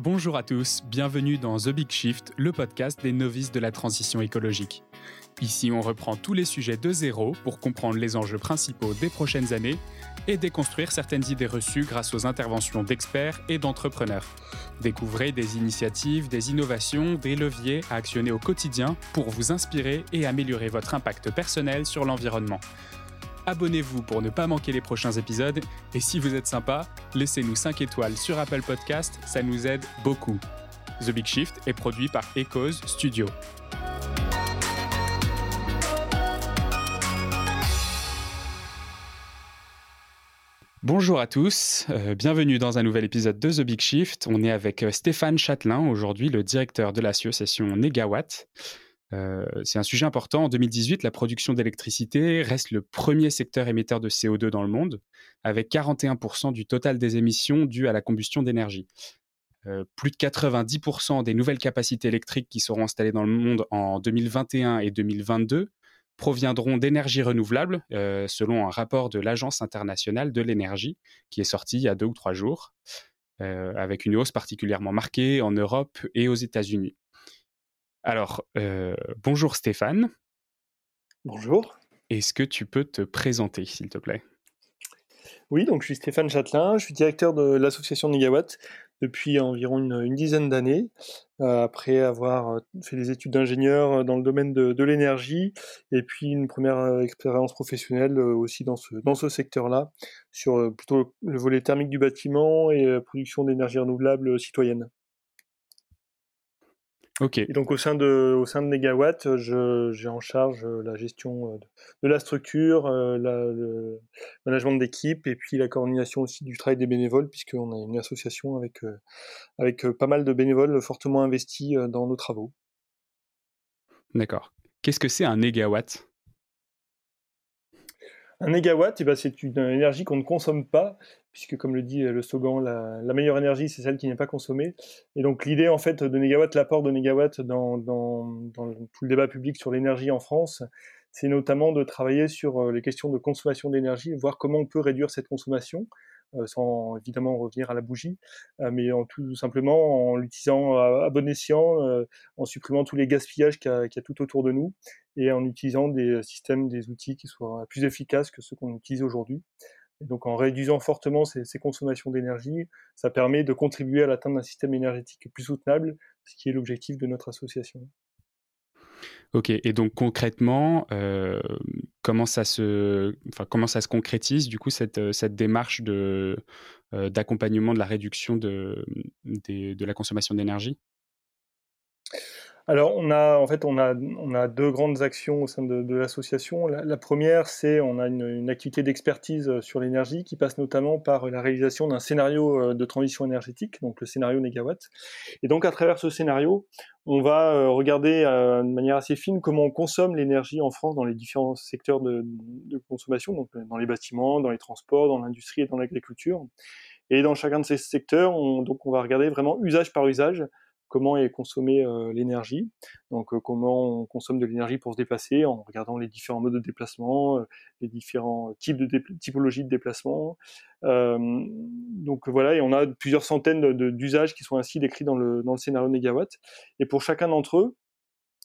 Bonjour à tous, bienvenue dans The Big Shift, le podcast des novices de la transition écologique. Ici, on reprend tous les sujets de zéro pour comprendre les enjeux principaux des prochaines années et déconstruire certaines idées reçues grâce aux interventions d'experts et d'entrepreneurs. Découvrez des initiatives, des innovations, des leviers à actionner au quotidien pour vous inspirer et améliorer votre impact personnel sur l'environnement. Abonnez-vous pour ne pas manquer les prochains épisodes et si vous êtes sympa, laissez-nous 5 étoiles sur Apple Podcast, ça nous aide beaucoup. The Big Shift est produit par Echoes Studio. Bonjour à tous, euh, bienvenue dans un nouvel épisode de The Big Shift. On est avec euh, Stéphane Châtelain, aujourd'hui le directeur de l'association Negawatt. Euh, c'est un sujet important. En 2018, la production d'électricité reste le premier secteur émetteur de CO2 dans le monde, avec 41% du total des émissions dues à la combustion d'énergie. Euh, plus de 90% des nouvelles capacités électriques qui seront installées dans le monde en 2021 et 2022 proviendront d'énergies renouvelables, euh, selon un rapport de l'Agence internationale de l'énergie qui est sorti il y a deux ou trois jours, avec une hausse particulièrement marquée en Europe et aux États-Unis. Alors, euh, bonjour Stéphane. Bonjour. Est-ce que tu peux te présenter, s'il te plaît? Oui, donc je suis Stéphane Châtelain, je suis directeur de l'association Negawatt depuis environ une, dizaine d'années, euh, après avoir euh, fait des études d'ingénieur dans le domaine de, l'énergie, et puis une première expérience professionnelle aussi dans ce, dans ce secteur-là, sur plutôt le volet thermique du bâtiment et production d'énergie renouvelable citoyenne. Et donc au sein de, au sein de Negawatt, j'ai en charge euh, la gestion euh, de, la structure, euh, le management d'équipe et puis la coordination aussi du travail des bénévoles, puisqu'on a une association avec, avec pas mal de bénévoles fortement investis dans nos travaux. D'accord. Qu'est-ce que c'est un négawatt un négawatt, eh ben, c'est une énergie qu'on ne consomme pas, puisque comme le dit le slogan, la, meilleure énergie, c'est celle qui n'est pas consommée. Et donc l'idée en fait de négawatt, l'apport de négawatt dans, tout le débat public sur l'énergie en France, c'est notamment de travailler sur euh, les questions de consommation d'énergie, voir comment on peut réduire cette consommation. Euh, sans évidemment revenir à la bougie, euh, mais tout simplement en l'utilisant à, bon escient, en supprimant tous les gaspillages qu'il y, a tout autour de nous et en utilisant des systèmes, des outils qui soient plus efficaces que ceux qu'on utilise aujourd'hui. Donc en réduisant fortement ces, consommations d'énergie, ça permet de contribuer à l'atteinte d'un système énergétique plus soutenable, ce qui est l'objectif de notre association. Ok, et donc concrètement, euh, comment, ça se, concrétise du coup cette, cette démarche euh, d'accompagnement de la réduction de la consommation d'énergie? Alors, on a en fait on a deux grandes actions au sein de, l'association. La, première, c'est on a une, activité d'expertise euh, sur l'énergie qui passe notamment par la réalisation d'un scénario euh, de transition énergétique, donc le scénario négawatt. Et donc à travers ce scénario, on va euh, regarder de manière assez fine comment on consomme l'énergie en France dans les différents secteurs de, consommation, donc dans les bâtiments, dans les transports, dans l'industrie et dans l'agriculture. Et dans chacun de ces secteurs, on, donc on va regarder vraiment usage par usage comment est consommée euh, l'énergie, donc euh, comment on consomme de l'énergie pour se déplacer en regardant les différents modes de déplacement, euh, les différents types de typologies de déplacement. donc voilà, et on a plusieurs centaines d'usages qui sont ainsi décrits dans le, scénario Négawatt. Et pour chacun d'entre eux,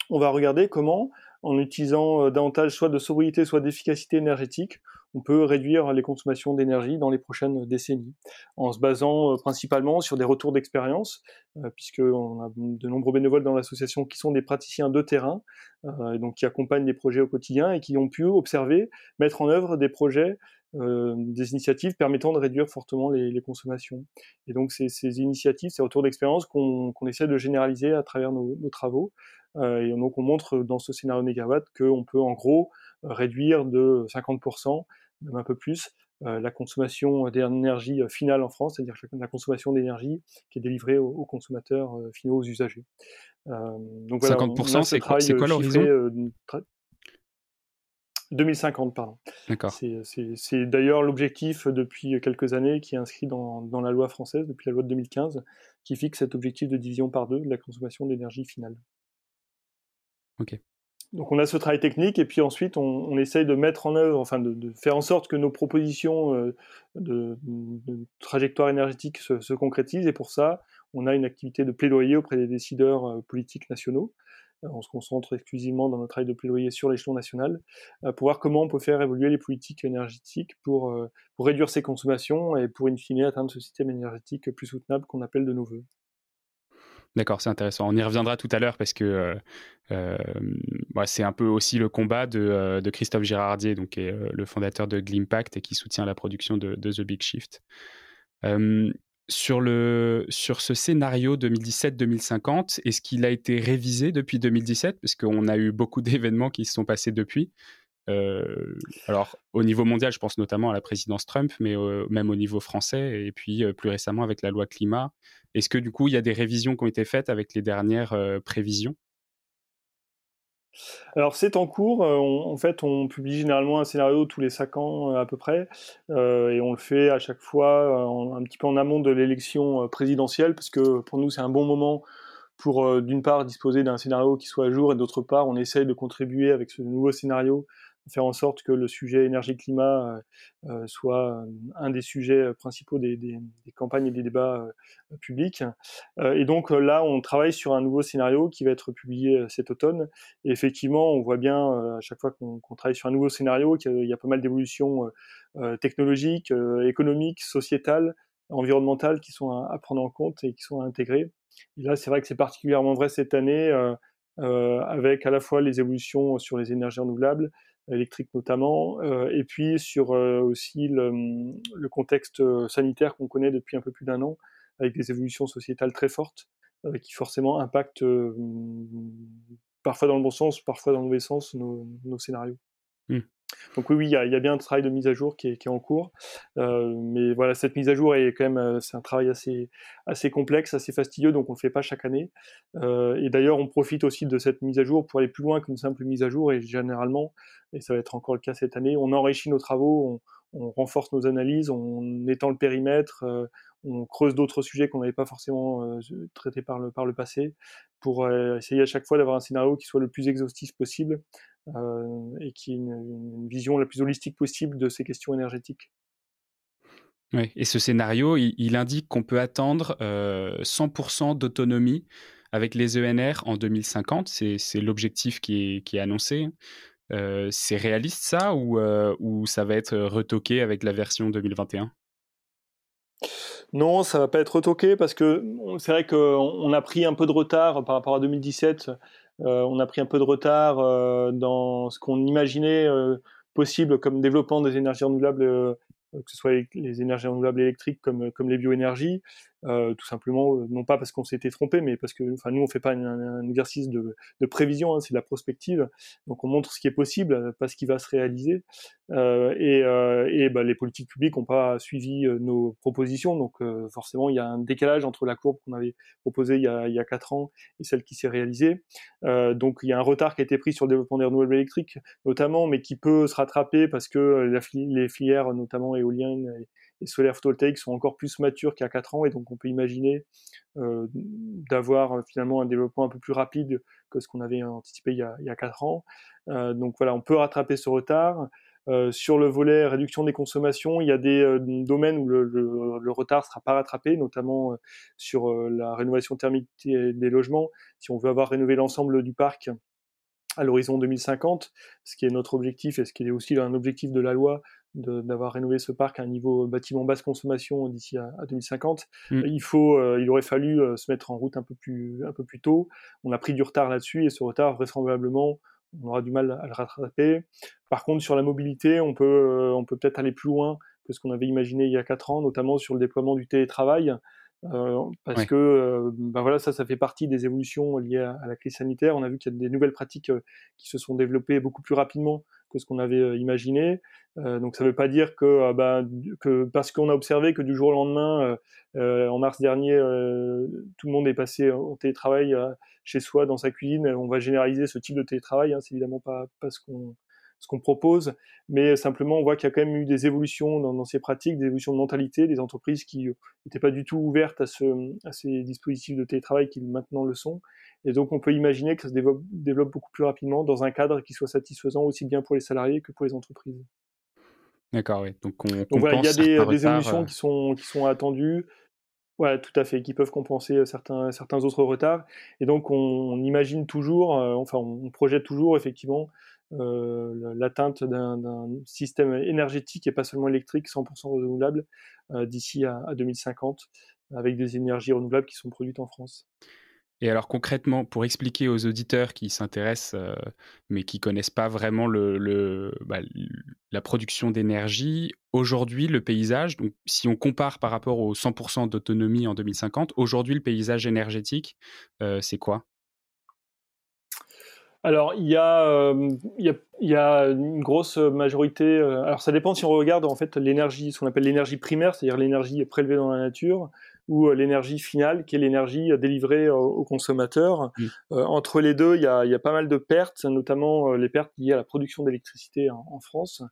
on va regarder comment, en utilisant davantage soit de sobriété, soit d'efficacité énergétique, on peut réduire les consommations d'énergie dans les prochaines décennies, en se basant euh, principalement sur des retours d'expérience, euh, puisqu'on a de nombreux bénévoles dans l'association qui sont des praticiens de terrain, euh, donc qui accompagnent des projets au quotidien et qui ont pu observer, mettre en œuvre des projets des initiatives permettant de réduire fortement les, consommations. Et donc ces, initiatives, ces retours d'expérience qu'on essaie de généraliser à travers nos, travaux. Et donc on montre dans ce scénario négawatt qu'on peut en gros réduire de 50% même un peu plus, euh, la consommation d'énergie euh, finale en France, c'est-à-dire la consommation d'énergie qui est délivrée aux, consommateurs euh, finaux, aux usagers. donc 50%, c'est quoi, quoi l'horizon? 2050, pardon. D'accord. C'est d'ailleurs l'objectif depuis quelques années qui est inscrit dans, dans, la loi française, depuis la loi de 2015, qui fixe cet objectif de division par deux de la consommation d'énergie finale. Donc on a ce travail technique et puis ensuite on, essaye de mettre en œuvre, enfin de, faire en sorte que nos propositions euh, de, trajectoire énergétique se, concrétisent et pour ça on a une activité de plaidoyer auprès des décideurs euh, politiques nationaux. Euh, on se concentre exclusivement dans notre travail de plaidoyer sur l'échelon national pour voir comment on peut faire évoluer les politiques énergétiques pour, réduire ses consommations et pour in fine atteindre ce système énergétique plus soutenable qu'on appelle de nos voeux. D'accord, c'est intéressant. On y reviendra tout à l'heure parce que euh, euh, c'est un peu aussi le combat de, euh, Christophe Girardier, donc, qui est le fondateur de Glimpact et qui soutient la production de, The Big Shift. sur, sur ce scénario 2017-2050, est-ce qu'il a été révisé depuis 2017 Parce qu'on a eu beaucoup d'événements qui se sont passés depuis. Euh, alors, au niveau mondial, je pense notamment à la présidence Trump, mais même au niveau français, et puis euh, plus récemment avec la loi climat. Est-ce que du coup, il y a des révisions qui ont été faites avec les dernières euh, prévisions? Alors c'est en cours, en fait on publie généralement un scénario tous les 5 ans à peu près, et on le fait à chaque fois un petit peu en amont de l'élection présidentielle, parce que pour nous c'est un bon moment pour d'une part disposer d'un scénario qui soit à jour, et d'autre part on essaye de contribuer avec ce nouveau scénario faire en sorte que le sujet énergie-climat euh, euh, soit un des sujets principaux des, campagnes et des débats euh, publics. et donc là, on travaille sur un nouveau scénario qui va être publié cet automne. Et effectivement, on voit bien à chaque fois qu'on travaille sur un nouveau scénario qu'il y a pas mal d'évolutions technologiques, économiques, sociétales, environnementales qui sont à, prendre en compte et qui sont à intégrer. Et là, c'est vrai que c'est particulièrement vrai cette année. Euh, avec à la fois les évolutions sur les énergies renouvelables, électriques notamment, euh, et puis sur euh, aussi le, le contexte sanitaire qu'on connaît depuis un peu plus d'un an, avec des évolutions sociétales très fortes, qui forcément impactent parfois dans le bon sens, parfois dans le mauvais sens nos, nos scénarios. Mmh. Donc oui, il y, a, bien un travail de mise à jour qui est, en cours, euh, mais voilà, cette mise à jour est quand même, euh, c'est un travail assez, complexe, assez fastidieux, donc on le fait pas chaque année. Euh, et d'ailleurs, on profite aussi de cette mise à jour pour aller plus loin qu'une simple mise à jour, et généralement, et ça va être encore le cas cette année, on enrichit nos travaux, renforce nos analyses, on étend le périmètre, on creuse d'autres sujets qu'on n'avait pas forcément traités par le, par le passé, pour essayer à chaque fois d'avoir un scénario qui soit le plus exhaustif possible euh, et qui ait une, vision la plus holistique possible de ces questions énergétiques. Et ce scénario, il, indique qu'on peut attendre 100% euh, d'autonomie avec les ENR en 2050. C'est l'objectif qui est, annoncé. Euh, c'est réaliste ça ou, ou ça va être retoqué avec la version 2021 non, ça va pas être retoqué parce que c'est vrai qu'on a pris un peu de retard par rapport à 2017 euh, on a pris un peu de retard euh, dans ce qu'on imaginait euh, possible comme développement des énergies renouvelables que ce soit les, énergies renouvelables électriques comme les bioénergies, euh, tout simplement, euh, non pas parce qu'on s'était trompé, mais parce que enfin, nous, on fait pas un, exercice de, de prévision, hein, c'est de la prospective. Donc, on montre ce qui est possible, euh, pas ce qui va se réaliser. Euh, et, euh, et bah, les politiques publiques n'ont pas suivi nos propositions. Donc, forcément, il y a un décalage entre la courbe qu'on avait proposée il y a, il y a 4 ans et celle qui s'est réalisée. donc, il y a un retard qui a été pris sur le développement des renouvelables électriques, notamment, mais qui peut se rattraper parce que les filières, notamment éoliennes les solaires photovoltaïques sont encore plus matures a 4 ans et donc on peut imaginer euh, d'avoir euh, finalement un développement un peu plus rapide que ce qu'on avait anticipé il y a, il y a 4 ans. Euh, donc voilà, on peut rattraper ce retard. Sur le volet réduction des consommations, il y a des domaines où le, le, retard sera pas rattrapé, notamment sur la rénovation thermique des logements. Si on veut avoir rénové l'ensemble du parc à l'horizon 2050, ce qui est notre objectif et ce qui est aussi un objectif de la loi d'avoir rénové ce parc à un niveau bâtiment basse consommation d'ici à, 2050. Mm. Il faut, euh, il aurait fallu euh, se mettre en route un peu plus, un peu plus tôt. On a pris du retard là-dessus et ce retard vraisemblablement on aura du mal à le rattraper. Par contre, sur la mobilité, on peut, euh, on peut peut-être aller plus loin que ce qu'on avait imaginé il y a quatre ans, notamment sur le déploiement du télétravail. Euh, parce que euh, ben voilà, ça, ça fait partie des évolutions liées à, la crise sanitaire. On a vu qu'il y a des nouvelles pratiques euh, qui se sont développées beaucoup plus rapidement que ce qu'on avait imaginé. donc ça ne veut pas dire que, ben, que parce qu'on a observé que du jour au lendemain, en mars dernier, tout le monde est passé au télétravail chez soi, dans sa cuisine, on va généraliser ce type de télétravail. Hein, c'est évidemment pas, pas ce qu'on ce qu'on propose, mais simplement on voit qu'il y a quand même eu des évolutions dans, ces pratiques, des évolutions de mentalité, des entreprises qui n'étaient pas du tout ouvertes à, ce, à ces dispositifs de télétravail qui maintenant le sont. Et donc on peut imaginer que ça se développe, développe beaucoup plus rapidement dans un cadre qui soit satisfaisant aussi bien pour les salariés que pour les entreprises. D'accord, oui. Donc, on Donc voilà, il y a des, des évolutions euh. qui, sont, qui sont attendues. Voilà, tout à fait, qui peuvent compenser euh, certains, certains autres retards. Et donc, on, imagine toujours, euh, enfin, on projette toujours effectivement euh, l'atteinte d'un système énergétique et pas seulement électrique 100% renouvelable d'ici à, à 2050, avec des énergies renouvelables qui sont produites en France. Et alors concrètement, pour expliquer aux auditeurs qui s'intéressent euh, mais qui connaissent pas vraiment le, bah, la production d'énergie, aujourd'hui le paysage, donc si on compare par rapport aux 100% d'autonomie en 2050, aujourd'hui le paysage énergétique, euh, c'est quoi? Alors, il y, a, euh, il, y a, il y, a, une grosse majorité. alors, ça dépend si on regarde en fait l'énergie, ce qu'on appelle l'énergie primaire, c'est-à-dire l'énergie prélevée dans la nature, ou euh, l'énergie finale, qui est l'énergie euh, délivrée euh, aux consommateurs. entre les deux, il y, a, il y, a, pas mal de pertes, notamment les pertes liées à la production d'électricité en, France,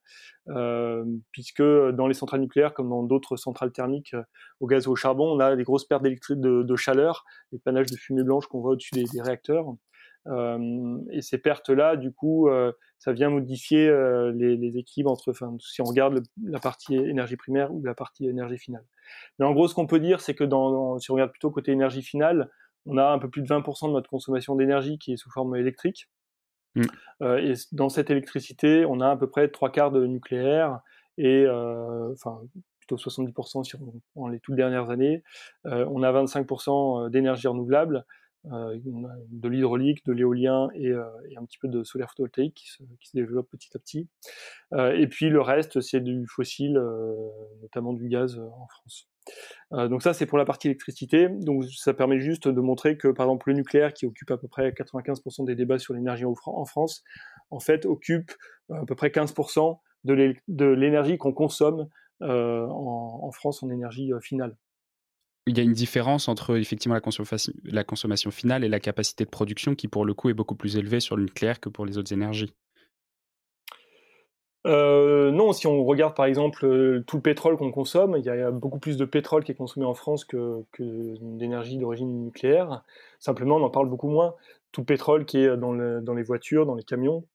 euh, puisque dans les centrales nucléaires, comme dans d'autres centrales thermiques au gaz ou au charbon, on a des grosses pertes de, de, chaleur, les panaches de fumée blanche qu'on voit au-dessus des, des, réacteurs. Et ces pertes-là, du coup, euh, ça vient modifier euh, les, les, équilibres entre, enfin, si on regarde la partie énergie primaire ou la partie énergie finale. Mais en gros, ce qu'on peut dire, c'est que dans, si on regarde plutôt côté énergie finale, on a un peu plus de 20% de notre consommation d'énergie qui est sous forme électrique. Mmh. Euh, et dans cette électricité, on a à peu près trois quarts de nucléaire et euh, enfin plutôt 70% sur en les toutes dernières années. Euh, on a 25% d'énergie renouvelable de l'hydraulique, de l'éolien et, euh, et, un petit peu de solaire photovoltaïque qui se, développe petit à petit. Euh, et puis le reste, c'est du fossile, notamment du gaz en France. Euh, donc ça, c'est pour la partie électricité. Donc ça permet juste de montrer que, par exemple, le nucléaire, qui occupe à peu près 95% des débats sur l'énergie en France, en fait, occupe à peu près 15% de l'énergie qu'on consomme euh, en, France en énergie finale il y a une différence entre effectivement la consommation, finale et la capacité de production qui, pour le coup, est beaucoup plus élevée sur le nucléaire que pour les autres énergies. Euh, non, si on regarde par exemple euh, tout le pétrole qu'on consomme, il y a beaucoup plus de pétrole qui est consommé en France que, d'énergie d'origine nucléaire. Simplement, on en parle beaucoup moins. Tout le pétrole qui est dans, le, dans les voitures, dans les camions,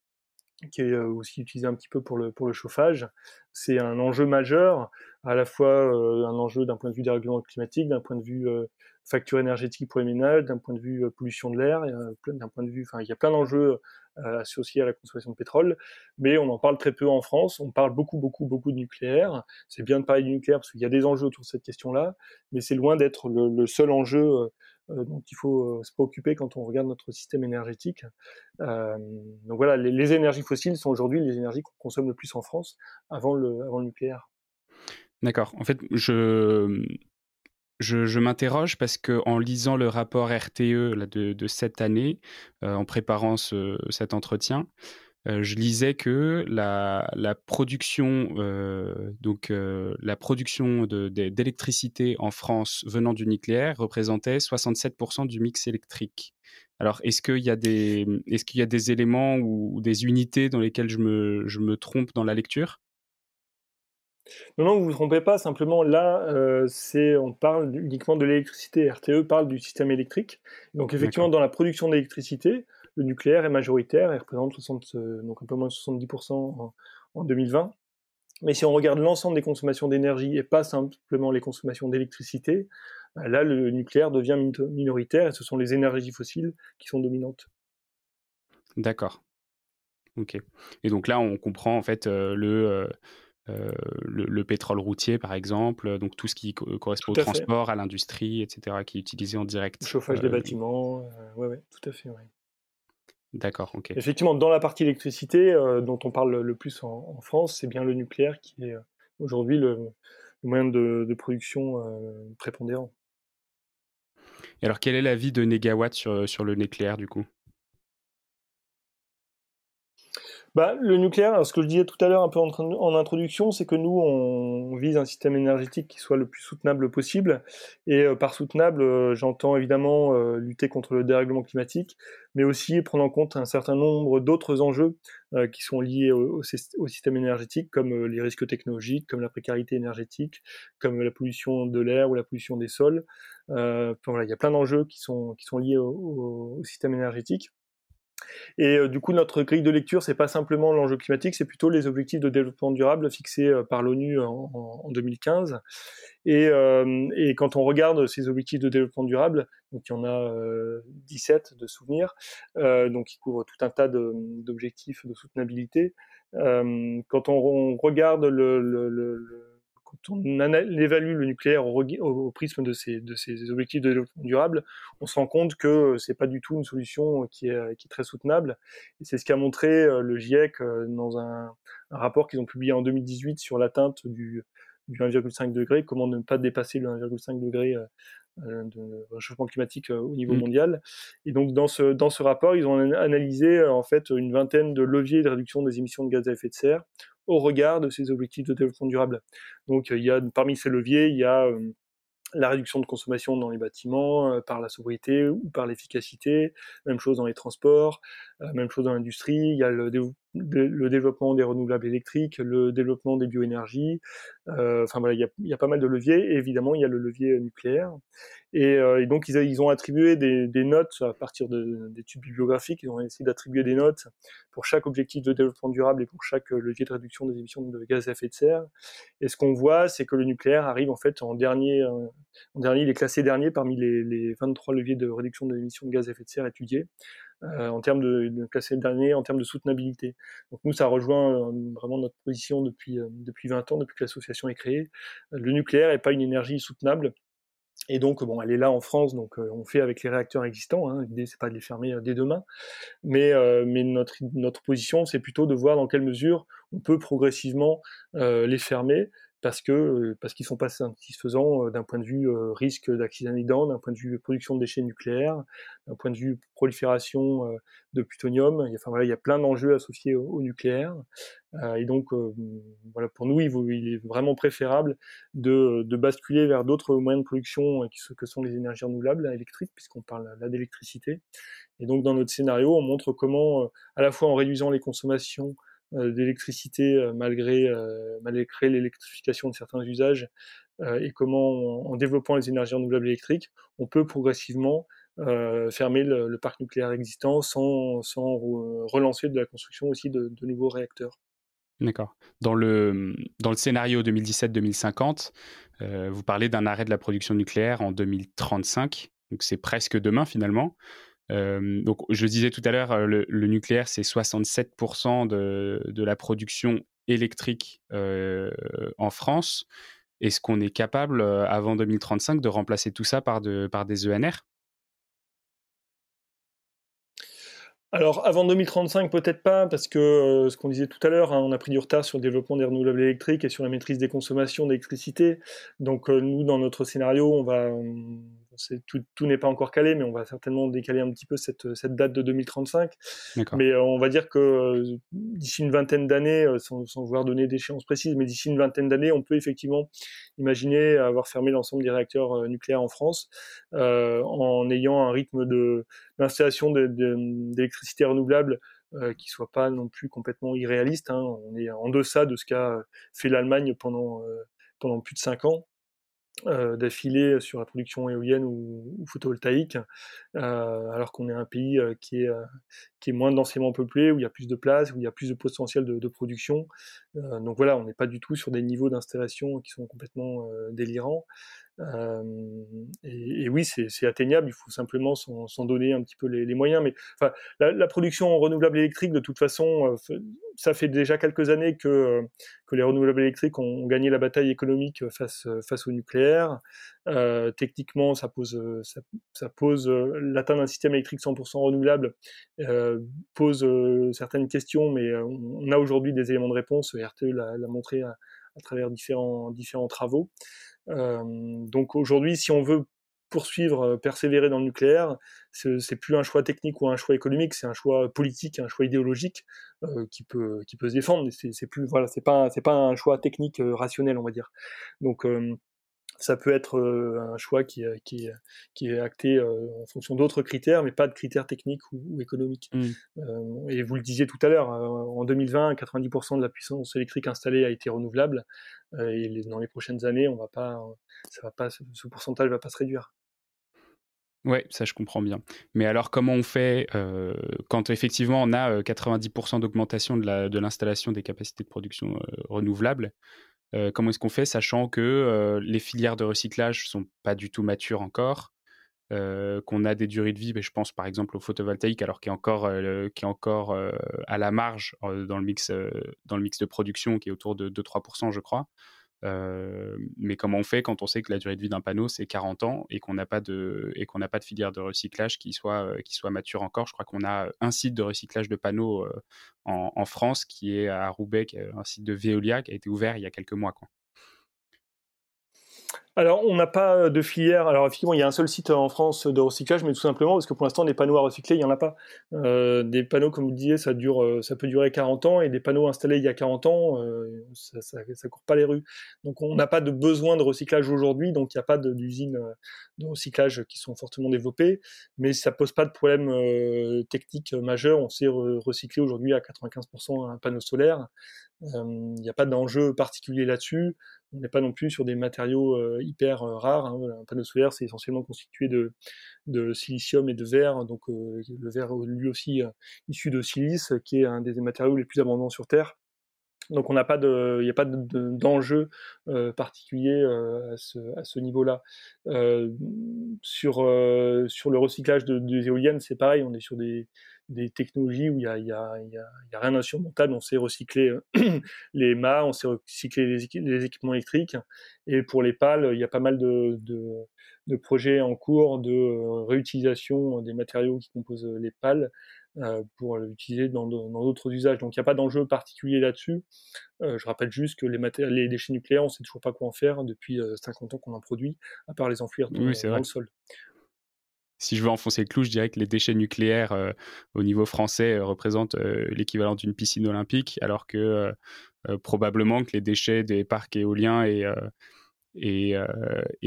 qui est euh, aussi utilisé un petit peu pour le chauffage. C'est un enjeu majeur, à la fois euh, un enjeu d'un point de vue dérèglement climatique, d'un point de vue euh, facture énergétique pour les ménages, d'un point de vue pollution de l'air, d'un point de vue, enfin, il y a plein d'enjeux associés à la consommation de pétrole, mais on en parle très peu en France. On parle beaucoup, beaucoup, beaucoup de nucléaire. C'est bien de parler du nucléaire parce qu'il y a des enjeux autour de cette question-là, mais c'est loin d'être le, le, seul enjeu euh, dont il faut euh, se préoccuper quand on regarde notre système énergétique. Euh, donc voilà, les, énergies fossiles sont aujourd'hui les énergies qu'on consomme le plus en France avant le, avant le nucléaire. D'accord. En fait, je, je, m'interroge parce que en lisant le rapport RTE de, cette année, en préparant ce, cet entretien, euh, je lisais que la, production, euh, donc euh, la production d'électricité en France venant du nucléaire représentait 67% du mix électrique. Alors, est-ce qu'il y a des, est-ce qu'il y a des éléments ou, des unités dans lesquelles je me, je me trompe dans la lecture? Non, non, vous ne vous trompez pas. Simplement, là, c'est, on parle uniquement de l'électricité. RTE parle du système électrique. Donc, effectivement, dans la production d'électricité, le nucléaire est majoritaire et représente 60, euh, donc un peu moins de 70% en, 2020. Mais si on regarde l'ensemble des consommations d'énergie et pas simplement les consommations d'électricité, bah là, le nucléaire devient minoritaire et ce sont les énergies fossiles qui sont dominantes. D'accord. Ok. Et donc là, on comprend en fait euh, le, euh, le, pétrole routier, par exemple, donc tout ce qui correspond au transport, à l'industrie, etc., qui est utilisé en direct. Le chauffage des bâtiments, oui, ouais, tout à fait. Ouais. D'accord, ok. Effectivement, dans la partie électricité euh, dont on parle le plus en, France, c'est bien le nucléaire qui est euh, aujourd'hui le, moyen de, production euh, prépondérant. Et alors, quel est l'avis de Négawatt sur, sur le nucléaire, du coup? Bah, le nucléaire, ce que je disais tout à l'heure un peu en, introduction, c'est que nous, on, vise un système énergétique qui soit le plus soutenable possible. Et euh, par soutenable, euh, j'entends évidemment euh, lutter contre le dérèglement climatique, mais aussi prendre en compte un certain nombre d'autres enjeux qui sont liés au, système énergétique, comme les risques technologiques, comme la précarité énergétique, comme la pollution de l'air ou la pollution des sols. voilà, il y a plein d'enjeux qui sont, qui sont liés au système énergétique. Et euh, du coup, notre grille de lecture, c'est pas simplement l'enjeu climatique, c'est plutôt les objectifs de développement durable fixés euh, par l'ONU en, en, 2015. Et, euh, quand on regarde ces objectifs de développement durable, donc il y en a 17 de souvenirs, donc qui couvrent tout un tas d'objectifs de, soutenabilité. quand on, regarde le quand on évalue le nucléaire au, prisme de ces, objectifs de développement durable, on se rend compte que c'est pas du tout une solution qui est, qui est très soutenable. Et c'est ce qu'a montré euh, le GIEC euh, dans un, un rapport qu'ils ont publié en 2018 sur l'atteinte du, du 1,5 degré, comment ne pas dépasser le 1,5 degré euh, de réchauffement climatique au niveau mmh. mondial. Et donc dans ce, dans ce rapport, ils ont analysé en fait une vingtaine de leviers de réduction des émissions de gaz à effet de serre au regard de ces objectifs de développement durable. Donc il y a parmi ces leviers, il y a euh, la réduction de consommation dans les bâtiments euh, par la sobriété ou par l'efficacité, même chose dans les transports, euh, même chose dans l'industrie, il y a le, le, développement des renouvelables électriques, le développement des bioénergies, euh, enfin voilà, il y, a, pas mal de leviers, et évidemment il y a le levier nucléaire. Et, euh, donc ils, ont attribué des, notes à partir d'études bibliographiques, ils ont essayé d'attribuer des notes pour chaque objectif de développement durable et pour chaque levier de réduction des émissions de gaz à effet de serre. Et ce qu'on voit, c'est que le nucléaire arrive en fait en dernier, en dernier, il est classé dernier parmi les, les 23 leviers de réduction des émissions de gaz à effet de serre étudiés. Euh, en termes de, de en termes de soutenabilité. Donc nous, ça rejoint euh, vraiment notre position depuis, euh, depuis 20 ans, depuis que l'association est créée. Le nucléaire n'est pas une énergie soutenable. Et donc, bon, elle est là en France, donc on fait avec les réacteurs existants. Hein. L'idée, c'est pas de les fermer dès demain, mais, mais notre, notre position, c'est plutôt de voir dans quelle mesure on peut progressivement les fermer, parce que euh, parce qu'ils sont pas satisfaisants euh, d'un point de vue euh, risque d'accident d'un point de vue production de déchets nucléaires, d'un point de vue prolifération de plutonium. Enfin voilà, il y a plein d'enjeux associés au, nucléaire. et donc voilà, pour nous, il, est vraiment préférable de, de basculer vers d'autres moyens de production que sont les énergies renouvelables électriques, puisqu'on parle là d'électricité. Et donc dans notre scénario, on montre comment, à la fois en réduisant les consommations d'électricité euh, malgré, euh, malgré l'électrification de certains usages et comment, en, développant les énergies renouvelables électriques, on peut progressivement fermer le, parc nucléaire existant sans, sans relancer de la construction aussi de, nouveaux réacteurs. D'accord. Dans le, dans le scénario 2017-2050, vous parlez d'un arrêt de la production nucléaire en 2035, donc c'est presque demain finalement. Donc, je disais tout à l'heure, le, nucléaire, c'est 67% de, la production électrique en France. Est-ce qu'on est capable, avant 2035, de remplacer tout ça par des ENR Alors, avant 2035, peut-être pas, parce que ce qu'on disait tout à l'heure, hein, on a pris du retard sur le développement des renouvelables électriques et sur la maîtrise des consommations d'électricité. Donc, nous, dans notre scénario, on va, tout, tout n'est pas encore calé, mais on va certainement décaler un petit peu cette, cette date de 2035. Mais euh, on va dire que euh, d'ici une vingtaine d'années, euh, sans, sans, vouloir donner d'échéance précise, mais d'ici une vingtaine d'années, on peut effectivement imaginer avoir fermé l'ensemble des réacteurs nucléaires en France en ayant un rythme de d'installation d'électricité renouvelable euh, qui soit pas non plus complètement irréaliste. Hein. On est en deçà de ce qu'a fait l'Allemagne pendant pendant plus de cinq ans euh, d'affilée sur la production éolienne ou, photovoltaïque, euh, alors qu'on est un pays euh, qui, est, euh, qui est moins densément peuplé, où il y a plus de place, où il y a plus de potentiel de, de production. Euh, donc voilà, on n'est pas du tout sur des niveaux d'installation qui sont complètement délirants. Et, oui, c'est atteignable, il faut simplement s'en donner un petit peu les, moyens. Mais enfin, la, la, production renouvelable électrique, de toute façon, ça fait déjà quelques années que, les renouvelables électriques ont, gagné la bataille économique face, au nucléaire. Euh, techniquement, ça pose, ça, pose l'atteinte d'un système électrique 100% renouvelable euh, pose certaines questions, mais on, a aujourd'hui des éléments de réponse. RTE l'a montré à, à, travers différents, différents travaux. Euh, donc aujourd'hui, si on veut poursuivre, persévérer dans le nucléaire, c'est plus un choix technique ou un choix économique, c'est un choix politique, un choix idéologique qui peut qui peut se défendre. C'est plus voilà, c'est pas c'est pas un choix technique rationnel, on va dire. Donc ça peut être un choix qui, qui, qui est acté en fonction d'autres critères, mais pas de critères techniques ou, économiques. Mmh. et vous le disiez tout à l'heure, en 2020, 90% de la puissance électrique installée a été renouvelable, et dans les prochaines années, on va pas, ça va pas, ce pourcentage va pas se réduire. Oui, ça je comprends bien. Mais alors comment on fait quand effectivement on a 90% d'augmentation de l'installation des capacités de production renouvelables comment est-ce qu'on fait, sachant que les filières de recyclage sont pas du tout matures encore, qu'on a des durées de vie, mais je pense par exemple au photovoltaïque, alors qui est encore, qui est encore à la marge dans, le mix, dans le mix de production, qui est autour de 2-3%, je crois. Mais comment on fait quand on sait que la durée de vie d'un panneau c'est 40 ans et qu'on n'a pas de pas de filière de recyclage qui soit qui soit mature encore? Je crois qu'on a un site de recyclage de panneaux en, France qui est à Roubaix, un site de Veolia qui a été ouvert il y a quelques mois. Alors, on n'a pas euh, de filière. Alors, effectivement, il y a un seul site en France de recyclage, mais tout simplement parce que pour l'instant, des panneaux à recycler, il n'y en a pas. Euh, des panneaux, comme vous disiez, ça, dure, euh, ça peut durer 40 ans, et des panneaux installés il y a 40 ans, ça, ça, court pas les rues. Donc, on n'a pas de besoin de recyclage aujourd'hui, donc il n'y a pas d'usines de recyclage qui sont fortement développées, mais ça pose pas de problème technique majeur. On sait recycler aujourd'hui à 95% un panneau solaire. Il n'y a pas d'enjeu particulier là-dessus. On n'est pas non plus sur des matériaux euh, hyper euh, rares. Hein. Un panneau solaire, c'est essentiellement constitué de, de, silicium et de verre. Donc euh, le verre, lui aussi, issu de silice, qui est un des matériaux les plus abondants sur Terre. Donc on n'a pas il n'y a pas d'enjeu particulier à ce, à ce niveau-là. sur sur le recyclage de, des éoliennes, c'est pareil. On est sur des des technologies où il y a, y, a, y, a, y a, rien d'insurmontable. On sait recycler euh, les mâts, on sait recycler les, les, équipements électriques. Et pour les pales, il y a pas mal de, de, de projets en cours de euh, réutilisation des matériaux qui composent les pales euh, pour l'utiliser dans d'autres usages. Donc il n'y a pas d'enjeu particulier là-dessus. Euh, je rappelle juste que les, les déchets nucléaires, on ne sait toujours pas quoi en faire depuis 50 ans qu'on en produit, à part les enfouir dans, dans le sol si je veux enfoncer le clou, je dirais que les déchets nucléaires euh, au niveau français euh, représentent euh, l'équivalent d'une piscine olympique, alors que probablement que les déchets des parcs éoliens et,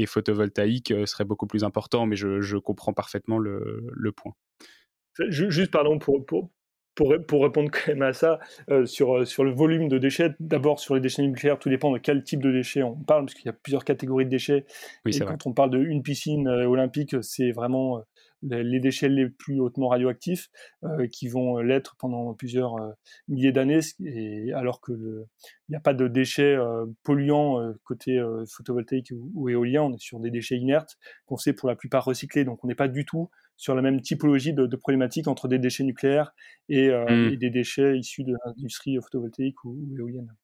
photovoltaïques seraient beaucoup plus importants, mais je, comprends parfaitement le, point. Juste, pardon, pour, pour, pour, répondre quand même à ça, sur, sur le volume de déchets, d'abord sur les déchets nucléaires, tout dépend de quel type de déchets on parle, parce qu'il y a plusieurs catégories de déchets. et quand on parle d'une piscine olympique, c'est vraiment les déchets les plus hautement radioactifs euh, qui vont l'être pendant plusieurs euh, milliers d'années, alors que il n'y a pas de déchets euh, polluants côté photovoltaïque ou, éolien, on est sur des déchets inertes qu'on sait pour la plupart recycler, donc on n'est pas du tout sur la même typologie de, de problématique entre des déchets nucléaires et, mmh. et des déchets issus de l'industrie photovoltaïque ou, éolienne.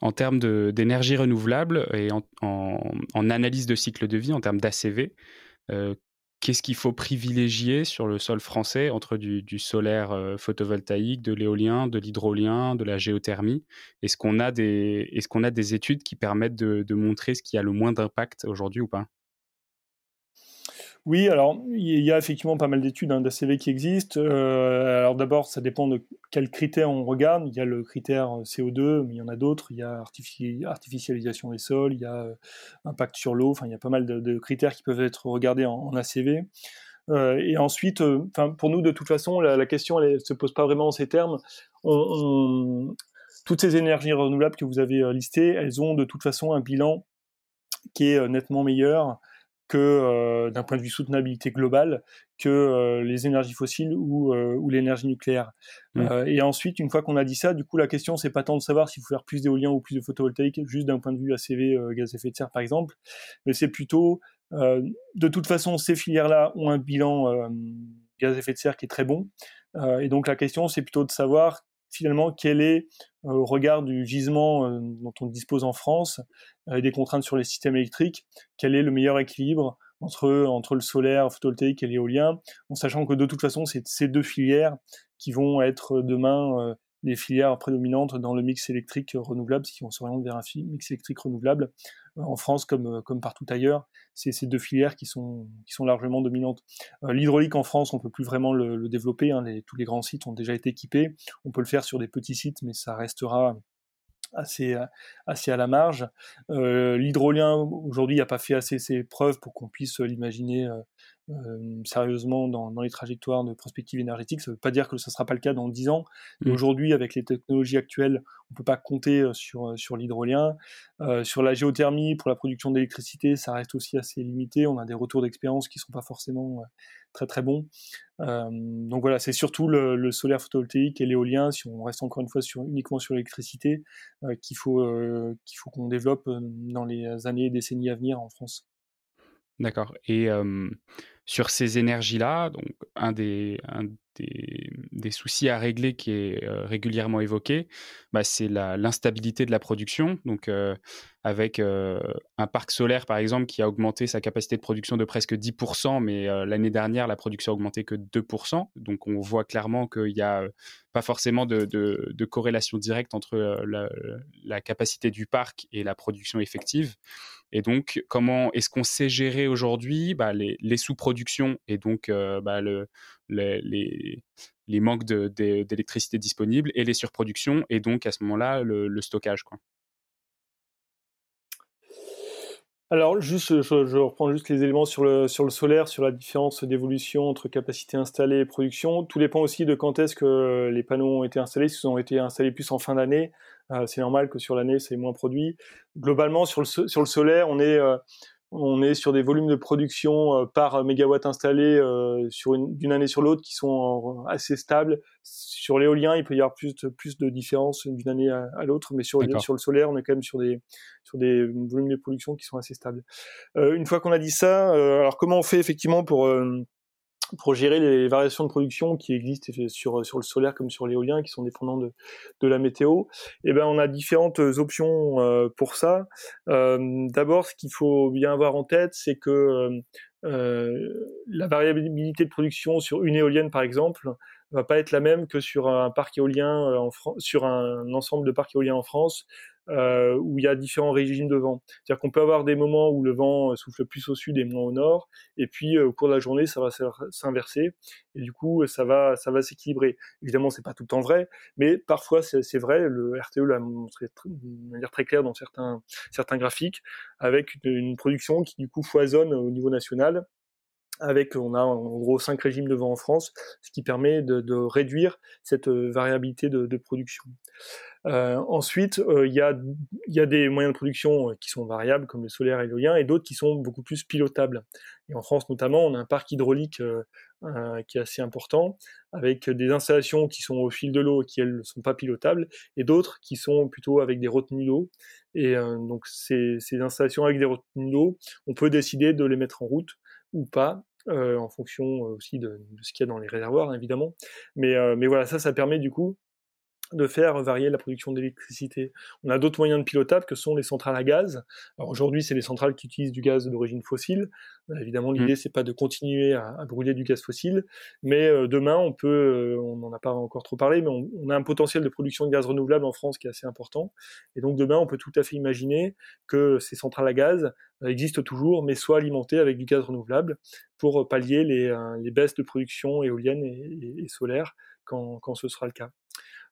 En termes d'énergie renouvelable et en, en, en, analyse de cycle de vie, en termes d'ACV, euh, qu'est-ce qu'il faut privilégier sur le sol français entre du, solaire euh, photovoltaïque, de l'éolien, de l'hydrolien, de la géothermie? Est-ce qu'on a, des, est qu'on a des études qui permettent de, de montrer ce qui a le moins d'impact aujourd'hui ou pas? Oui, alors il y a effectivement pas mal d'études hein, d'ACV qui existent. Euh, alors d'abord, ça dépend de quels critères on regarde. Il y a le critère euh, CO2, mais il y en a d'autres. Il y a artificialisation des sols, il y a euh, impact sur l'eau. Enfin, il y a pas mal de, critères qui peuvent être regardés en, ACV. et ensuite, pour nous, de toute façon, la, question elle, se pose pas vraiment en ces termes. toutes ces énergies renouvelables que vous avez listées, elles ont de toute façon un bilan qui est nettement meilleur que euh, d'un point de vue soutenabilité globale que euh, les énergies fossiles ou, euh, ou l'énergie nucléaire. Mmh. et ensuite, une fois qu'on a dit ça, du coup, la question c'est pas tant de savoir s'il faut faire plus d'éolien ou plus de photovoltaïque, juste d'un point de vue ACV, gaz à effet de serre par exemple, mais c'est plutôt, de toute façon, ces filières-là ont un bilan gaz à effet de serre qui est très bon, et donc la question c'est plutôt de savoir finalement quel est au regard du gisement euh, dont on dispose en France et des contraintes sur les systèmes électriques, quel est le meilleur équilibre entre, entre le solaire, photovoltaïque et l'éolien, en sachant que de toute façon, c'est ces deux filières qui vont être demain euh, les filières prédominantes dans le mix électrique renouvelable, qui on s'oriente vers un mix électrique renouvelable en France comme, comme partout ailleurs. C'est ces deux filières qui sont, qui sont largement dominantes. L'hydraulique en France, on peut plus vraiment le, développer. Hein, tous les grands sites ont déjà été équipés. On peut le faire sur des petits sites, mais ça restera assez, assez à la marge. L'hydrolien, aujourd'hui, n'a pas fait assez ses preuves pour qu'on puisse l'imaginer euh, sérieusement dans, dans, les trajectoires de prospective énergétique. Ça ne veut pas dire que ce ne sera pas le cas dans 10 ans. Mais mmh. aujourd'hui, avec les technologies actuelles, on ne peut pas compter euh, sur, euh, sur l'hydrolien. Euh, sur la géothermie, pour la production d'électricité, ça reste aussi assez limité. On a des retours d'expérience qui ne sont pas forcément très très bons. Donc voilà, c'est surtout le, le, solaire photovoltaïque et l'éolien, si on reste encore une fois sur, uniquement sur l'électricité, qu'il faut qu'il faut qu'on développe dans les années et décennies à venir en France. D'accord. Et sur ces énergies-là, donc un des, des, soucis à régler qui est euh, régulièrement évoqué, bah, c'est l'instabilité de la production. Donc, euh, avec euh, un parc solaire, par exemple, qui a augmenté sa capacité de production de presque 10%, mais l'année dernière, la production a augmenté que 2%. Donc, on voit clairement qu'il n'y a pas forcément de, corrélation directe entre la, capacité du parc et la production effective. Et donc, comment est-ce qu'on sait gérer aujourd'hui bah, les, sous-productions et donc bah, le, les, manques d'électricité disponible et les surproductions, et donc à ce moment-là, le, stockage. Quoi? Alors, je, reprends juste les éléments sur le, sur le solaire, sur la différence d'évolution entre capacité installée et production. Tout dépend aussi de quand est-ce que les panneaux ont été installés. S'ils ont été installés plus en fin d'année, euh, c'est normal que sur l'année, c'est moins produit. Globalement, sur le, sur le solaire, on est, euh, on est sur des volumes de production euh, par mégawatt installé euh, d'une année sur l'autre qui sont assez stables. Sur l'éolien, il peut y avoir plus de, plus de différences d'une année à, l'autre, mais sur, sur le solaire, on est quand même sur des, sur des volumes de production qui sont assez stables. Euh, une fois qu'on a dit ça, alors comment on fait effectivement pour pour gérer les variations de production qui existent sur, sur le solaire comme sur l'éolien, qui sont dépendants de, de la météo, eh ben, on a différentes options euh, pour ça. Euh, D'abord, ce qu'il faut bien avoir en tête, c'est que euh, euh la variabilité de production sur une éolienne, par exemple, va pas être la même que sur un parc éolien euh, en sur un ensemble de parcs éoliens en France, euh, où il y a différents régimes de vent. C'est-à-dire qu'on peut avoir des moments où le vent euh, souffle plus au sud et moins au nord, et puis euh, au cours de la journée, ça va s'inverser, et du coup, ça va, ça va s'équilibrer. Évidemment, c'est pas tout le temps vrai, mais parfois c'est vrai. Le RTE l'a montré de manière très claire dans certains, certains graphiques, avec une, une production qui du coup foisonne au niveau national avec on a en gros cinq régimes de vent en France, ce qui permet de, réduire cette variabilité de, production. Euh, ensuite, euh, il y, a, des moyens de production euh, qui sont variables, comme le solaire et l'éolien, et d'autres qui sont beaucoup plus pilotables. Et en France notamment, on a un parc hydraulique euh, qui est assez important, avec des installations qui sont au fil de l'eau, qui elles ne sont pas pilotables, et d'autres qui sont plutôt avec des retenues d'eau. Et donc ces, ces, installations avec des retenues d'eau, on peut décider de les mettre en route ou pas, en fonction aussi de, ce qu'il y a dans les réservoirs, évidemment. Mais, mais voilà, ça, ça permet du coup de faire varier la production d'électricité. On a d'autres moyens de pilotable que sont les centrales à gaz. Alors aujourd'hui, c'est les centrales qui utilisent du gaz d'origine fossile. Euh, évidemment, mmh. l'idée c'est pas de continuer à, brûler du gaz fossile, mais euh, demain, on peut, euh, on n'en a pas encore trop parlé, mais on, a un potentiel de production de gaz renouvelable en France qui est assez important. Et donc demain, on peut tout à fait imaginer que ces centrales à gaz existent toujours, mais soient alimentées avec du gaz renouvelable pour pallier les, les baisses de production éolienne et, et, solaire quand, quand ce sera le cas.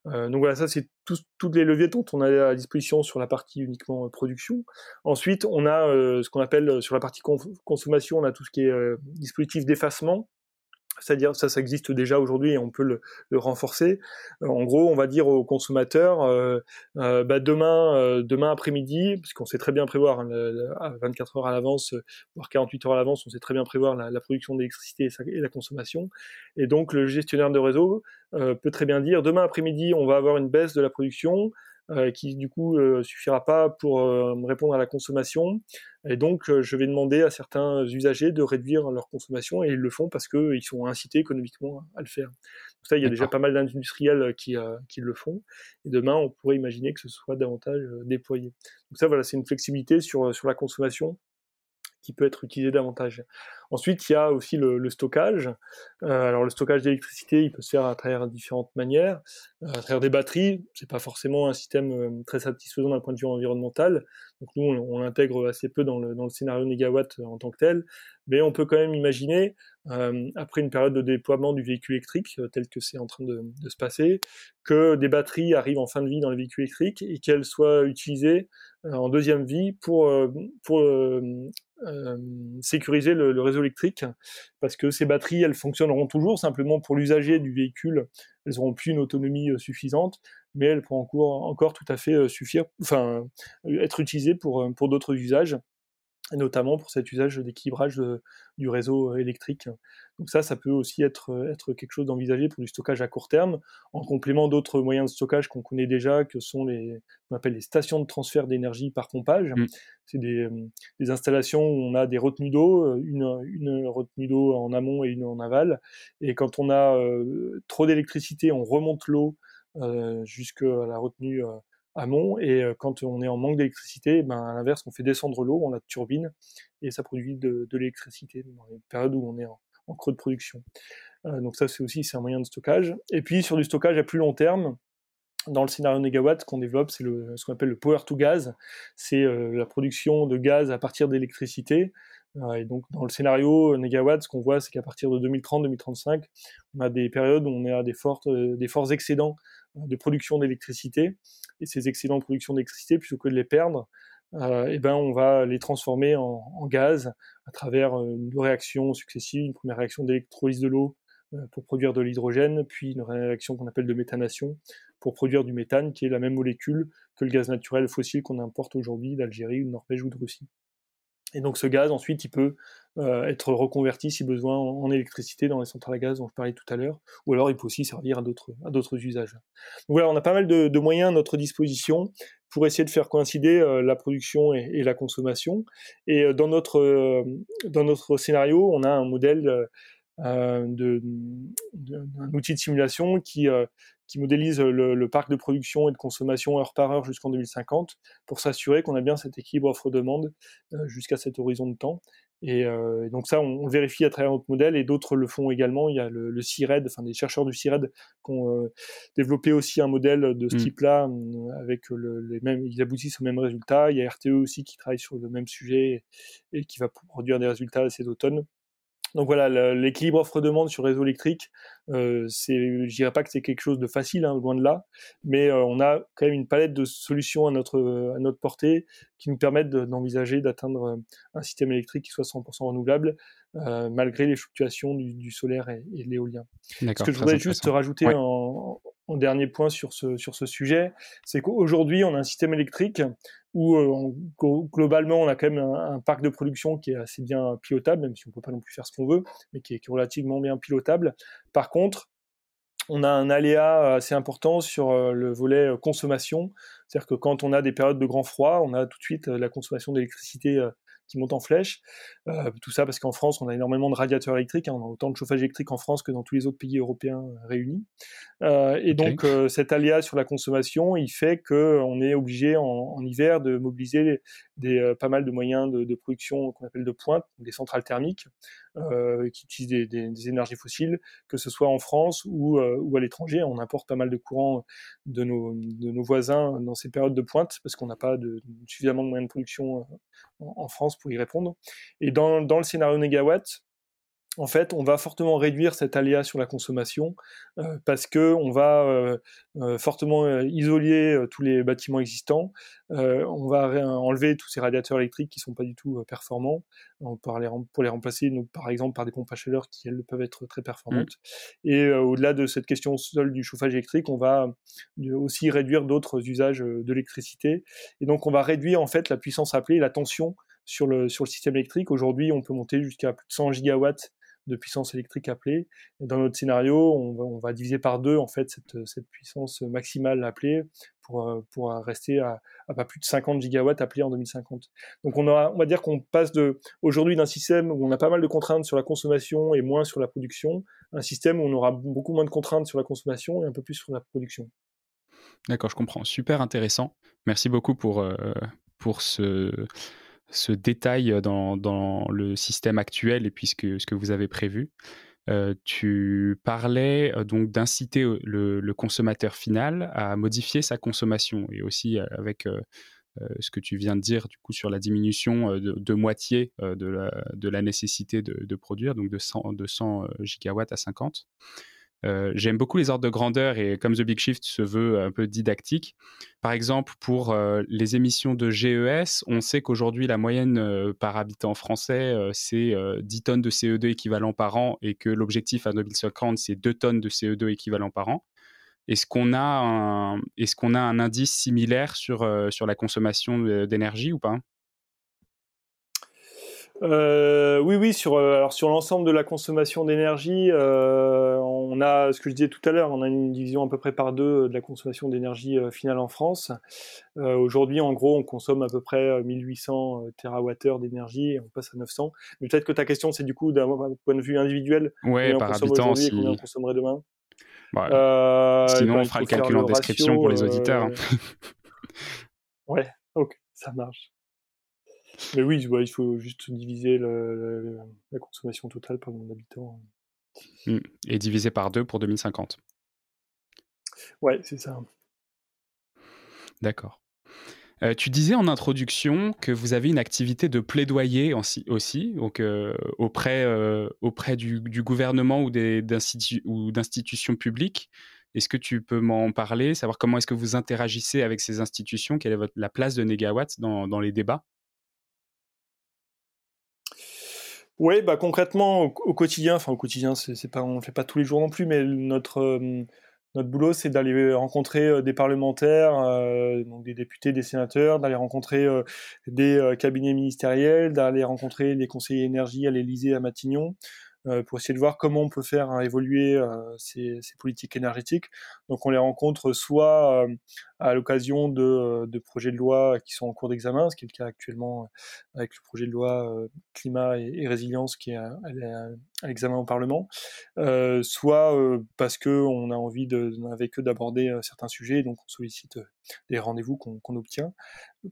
Euh, donc voilà, ça c'est toutes les leviers dont on a à disposition sur la partie uniquement euh, production. Ensuite, on a euh, ce qu'on appelle sur la partie consommation, on a tout ce qui est dispositif d'effacement. C'est-à-dire, ça, ça existe déjà aujourd'hui et on peut le, renforcer. Euh, en gros, on va dire aux consommateurs, euh, euh, bah demain, demain après-midi, puisqu'on sait très bien prévoir hein, à 24 heures à l'avance, voire 48 heures à l'avance, on sait très bien prévoir la, production d'électricité et, la consommation. Et donc, le gestionnaire de réseau peut très bien dire, demain après-midi, on va avoir une baisse de la production. Euh, qui du coup euh, suffira pas pour euh, répondre à la consommation. Et donc je vais demander à certains usagers de réduire leur consommation et ils le font parce qu'ils sont incités économiquement à le faire. Donc ça, il y a déjà pas mal d'industriels qui, qui le font. Et demain, on pourrait imaginer que ce soit davantage déployé. Donc ça, voilà, c'est une flexibilité sur, sur la consommation qui peut être utilisé davantage. Ensuite, il y a aussi le, stockage. Euh, alors le stockage d'électricité, il peut se faire à travers différentes manières, euh, à travers des batteries. C'est pas forcément un système euh, très satisfaisant d'un point de vue environnemental. Donc nous, on, l'intègre assez peu dans le, scénario négawatt en tant que tel, mais on peut quand même imaginer, après une période de déploiement du véhicule électrique, tel que c'est en train de, se passer, que des batteries arrivent en fin de vie dans les véhicules électriques et qu'elles soient utilisées en deuxième vie pour sécuriser le, réseau électrique parce que ces batteries elles fonctionneront toujours simplement pour l'usager du véhicule. Elles auront plus une autonomie suffisante mais elles pourront encore, tout à fait suffire enfin être utilisées pour d'autres usages notamment pour cet usage d'équilibrage du réseau euh, électrique. Donc ça, ça peut aussi être, euh, être quelque chose d'envisagé pour du stockage à court terme, en complément d'autres moyens de stockage qu'on connaît déjà, que sont les, on appelle les stations de transfert d'énergie par pompage. Mmh. C'est des, euh, des, installations où on a des retenues d'eau, une, une retenue d'eau en amont et une en aval. Et quand on a trop d'électricité, on remonte l'eau euh, jusqu'à la retenue amont. Et quand on est en manque d'électricité, ben, à l'inverse, on fait descendre l'eau, on a de turbine, et ça produit de, l'électricité dans les périodes où on est en, creux de production. donc ça, c'est aussi c'est un moyen de stockage. Et puis sur du stockage à plus long terme, dans le scénario négawatt qu'on développe, c'est ce qu'on appelle le power to gas. C'est la production de gaz à partir d'électricité. Et donc, dans le scénario négawatt, ce qu'on voit, c'est qu'à partir de 2030-2035, on a des périodes où on à des, fortes, des forts excédents de production d'électricité et ces excédents de production d'électricité, plutôt que de les perdre, euh, eh ben, on va les transformer en, gaz à travers euh, deux réactions successives. Une première réaction d'électrolyse de l'eau euh, pour produire de l'hydrogène, puis une réaction qu'on appelle de méthanation pour produire du méthane, qui est la même molécule que le gaz naturel fossile qu'on importe aujourd'hui d'Algérie, de Norvège ou de Russie. Et donc ce gaz, ensuite, il peut euh, être reconverti si besoin en, électricité dans les centrales à gaz dont je parlais tout à l'heure, ou alors il peut aussi servir à d'autres, usages. Donc voilà, on a pas mal de, moyens à notre disposition pour essayer de faire coïncider euh, la production et, la consommation. Et euh, dans, notre, dans notre scénario, on a un modèle d'un outil de simulation qui, qui modélise le, parc de production et de consommation heure par heure jusqu'en 2050 pour s'assurer qu'on a bien cet équilibre offre-demande jusqu'à cet horizon de temps. Et, donc ça, on, le vérifie à travers notre modèle et d'autres le font également. Il y a le, le CIRED, enfin des chercheurs du CIRED qui ont développé aussi un modèle de ce mmh. type-là avec les mêmes, ils aboutissent au même résultat. Il y a RTE aussi qui travaille sur le même sujet et, et qui va produire des résultats cet automne. Donc voilà, l'équilibre offre-demande sur réseau électrique, euh, c'est, je dirais pas que c'est quelque chose de facile, hein, loin de là, mais euh, on a quand même une palette de solutions à notre à notre portée qui nous permettent d'envisager d'atteindre euh, un système électrique qui soit 100% renouvelable, euh, malgré les fluctuations du, solaire et, et de l'éolien. Ce que je voudrais juste rajouter en, en dernier point sur ce, sur ce sujet, c'est qu'aujourd'hui, on a un système électrique où euh, globalement, on a quand même un, parc de production qui est assez bien pilotable, même si on ne peut pas non plus faire ce qu'on veut, mais qui est, qui est, relativement bien pilotable. Par contre, on a un aléa assez important sur euh, le volet euh, consommation, c'est-à-dire que quand on a des périodes de grand froid, on a tout de suite la consommation d'électricité qui monte en flèche. Euh, tout ça parce qu'en France, on a énormément de radiateurs électriques. Hein. on a autant de chauffage électrique en France que dans tous les autres pays européens euh, réunis. Euh, et donc, euh, cet aléa sur la consommation, il fait qu'on est obligé en, en, hiver de mobiliser des, pas mal de moyens de, de production qu'on appelle de pointe, des centrales thermiques, euh, qui utilisent des, des, des, énergies fossiles, que ce soit en France ou, ou à l'étranger. On importe pas mal de courant de nos, de nos voisins dans ces périodes de pointe parce qu'on n'a pas de, suffisamment de moyens de production en, en France pour y répondre. Et dans, dans le scénario négawatt, en fait, on va fortement réduire cet aléa sur la consommation euh, parce que on va euh, euh, fortement isoler tous les bâtiments existants. on va enlever tous ces radiateurs électriques qui sont pas du tout performants pour les, pour les remplacer, donc, par exemple, par des pompes à chaleur qui elles peuvent être très performantes. Mmh. Et au-delà de cette question seule du chauffage électrique, on va aussi réduire d'autres usages de l'électricité. Et donc, on va réduire en fait la puissance appelée, la tension sur le, sur le système électrique. Aujourd'hui, on peut monter jusqu'à plus de 100 gigawatts de puissance électrique appelée. dans notre scénario, on va, diviser par deux en fait cette, puissance maximale appelée pour, euh, pour rester à, pas plus de 50 gigawatts appelés en 2050. Donc on, on va dire qu'on passe de aujourd'hui d'un système où on a pas mal de contraintes sur la consommation et moins sur la production, un système où on aura beaucoup moins de contraintes sur la consommation et un peu plus sur la production. D'accord, je comprends. Super intéressant. Merci beaucoup pour, euh, pour ce se détaille dans, dans, le système actuel et puis ce que, ce vous avez prévu. tu parlais donc d'inciter le, le, consommateur final à modifier sa consommation et aussi avec ce que tu viens de dire du coup sur la diminution de, moitié de la, de, la, nécessité de, de, produire, donc de 100, de 100 gigawatts à 50. Euh, j'aime beaucoup les ordres de grandeur et comme The Big Shift se veut un peu didactique. Par exemple, pour euh, les émissions de GES, on sait qu'aujourd'hui la moyenne euh, par habitant français, c'est 10 tonnes de CO2 équivalent par an et que l'objectif à 2050, c'est 2 tonnes de CO2 équivalent par an. Est-ce qu'on a, un, indice similaire sur, la consommation d'énergie ou pas? Oui, oui, sur, l'ensemble de la consommation d'énergie, on a ce que je disais tout à l'heure, on a une division à peu près par deux de la consommation d'énergie finale en France. Aujourd'hui, en gros, on consomme à peu près 1800 TWh d'énergie et on passe à 900. Mais peut-être que ta question, c'est du coup d'un point de vue individuel. Oui, par habitant, si... combien on consommerait demain? Sinon, on fera le calcul en description pour les auditeurs. Hein. ouais, ok, ça marche. Mais oui, il faut juste diviser la consommation totale par nombre d'habitants. Mmh. Et diviser par deux pour 2050. Ouais, c'est ça. D'accord. Euh, tu disais en introduction que vous avez une activité de plaidoyer aussi, donc euh, auprès, euh, auprès du, gouvernement ou d'institutions publiques. Est-ce que tu peux m'en parler, savoir comment est-ce que vous interagissez avec ces institutions, quelle est votre, la place de Negawatt dans, dans les débats? Oui, bah concrètement au, quotidien, enfin au quotidien, c'est pas, on le fait pas tous les jours non plus, mais notre euh, notre boulot, c'est d'aller rencontrer euh, des parlementaires, euh, donc des députés, des sénateurs, d'aller rencontrer des cabinets ministériels, d'aller rencontrer les conseillers énergie à l'Élysée, à Matignon, euh, pour essayer de voir comment on peut faire hein, évoluer euh, ces, politiques énergétiques. Donc on les rencontre soit euh, à l'occasion de, de, projets de loi qui sont en cours d'examen, ce qui est le cas actuellement avec le projet de loi climat et, résilience qui est à, l'examen au Parlement, euh, soit parce que on a envie de, avec eux d'aborder certains sujets, donc on sollicite des rendez-vous qu'on obtient,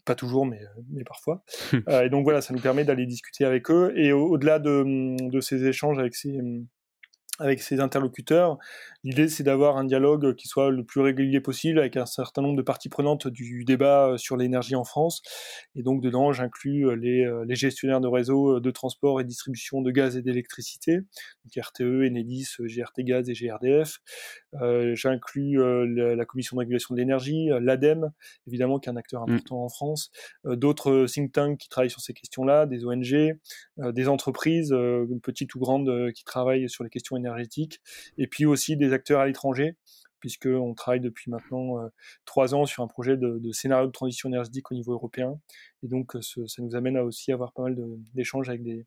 pas toujours, mais, mais parfois. et donc voilà, ça nous permet d'aller discuter avec eux. Et au-delà de, de, ces échanges avec ces, avec ses interlocuteurs. L'idée, c'est d'avoir un dialogue qui soit le plus régulier possible avec un certain nombre de parties prenantes du débat euh, sur l'énergie en France. Et donc, dedans, j'inclus euh, les, euh, les, gestionnaires de réseaux de transport et distribution de gaz et d'électricité, donc RTE, Enedis, GRT Gaz et GRDF. Euh, j'inclus la, la, Commission de régulation de l'énergie, l'ADEME, évidemment, qui est un acteur mmh. important en France, d'autres think tanks qui travaillent sur ces questions-là, des ONG, des entreprises, petites ou grandes, qui travaillent sur les questions et puis aussi des acteurs à l'étranger, puisqu'on travaille depuis maintenant euh, trois ans sur un projet de, scénario de transition énergétique au niveau européen. Et donc, euh, ça nous amène à aussi avoir pas mal d'échanges avec des,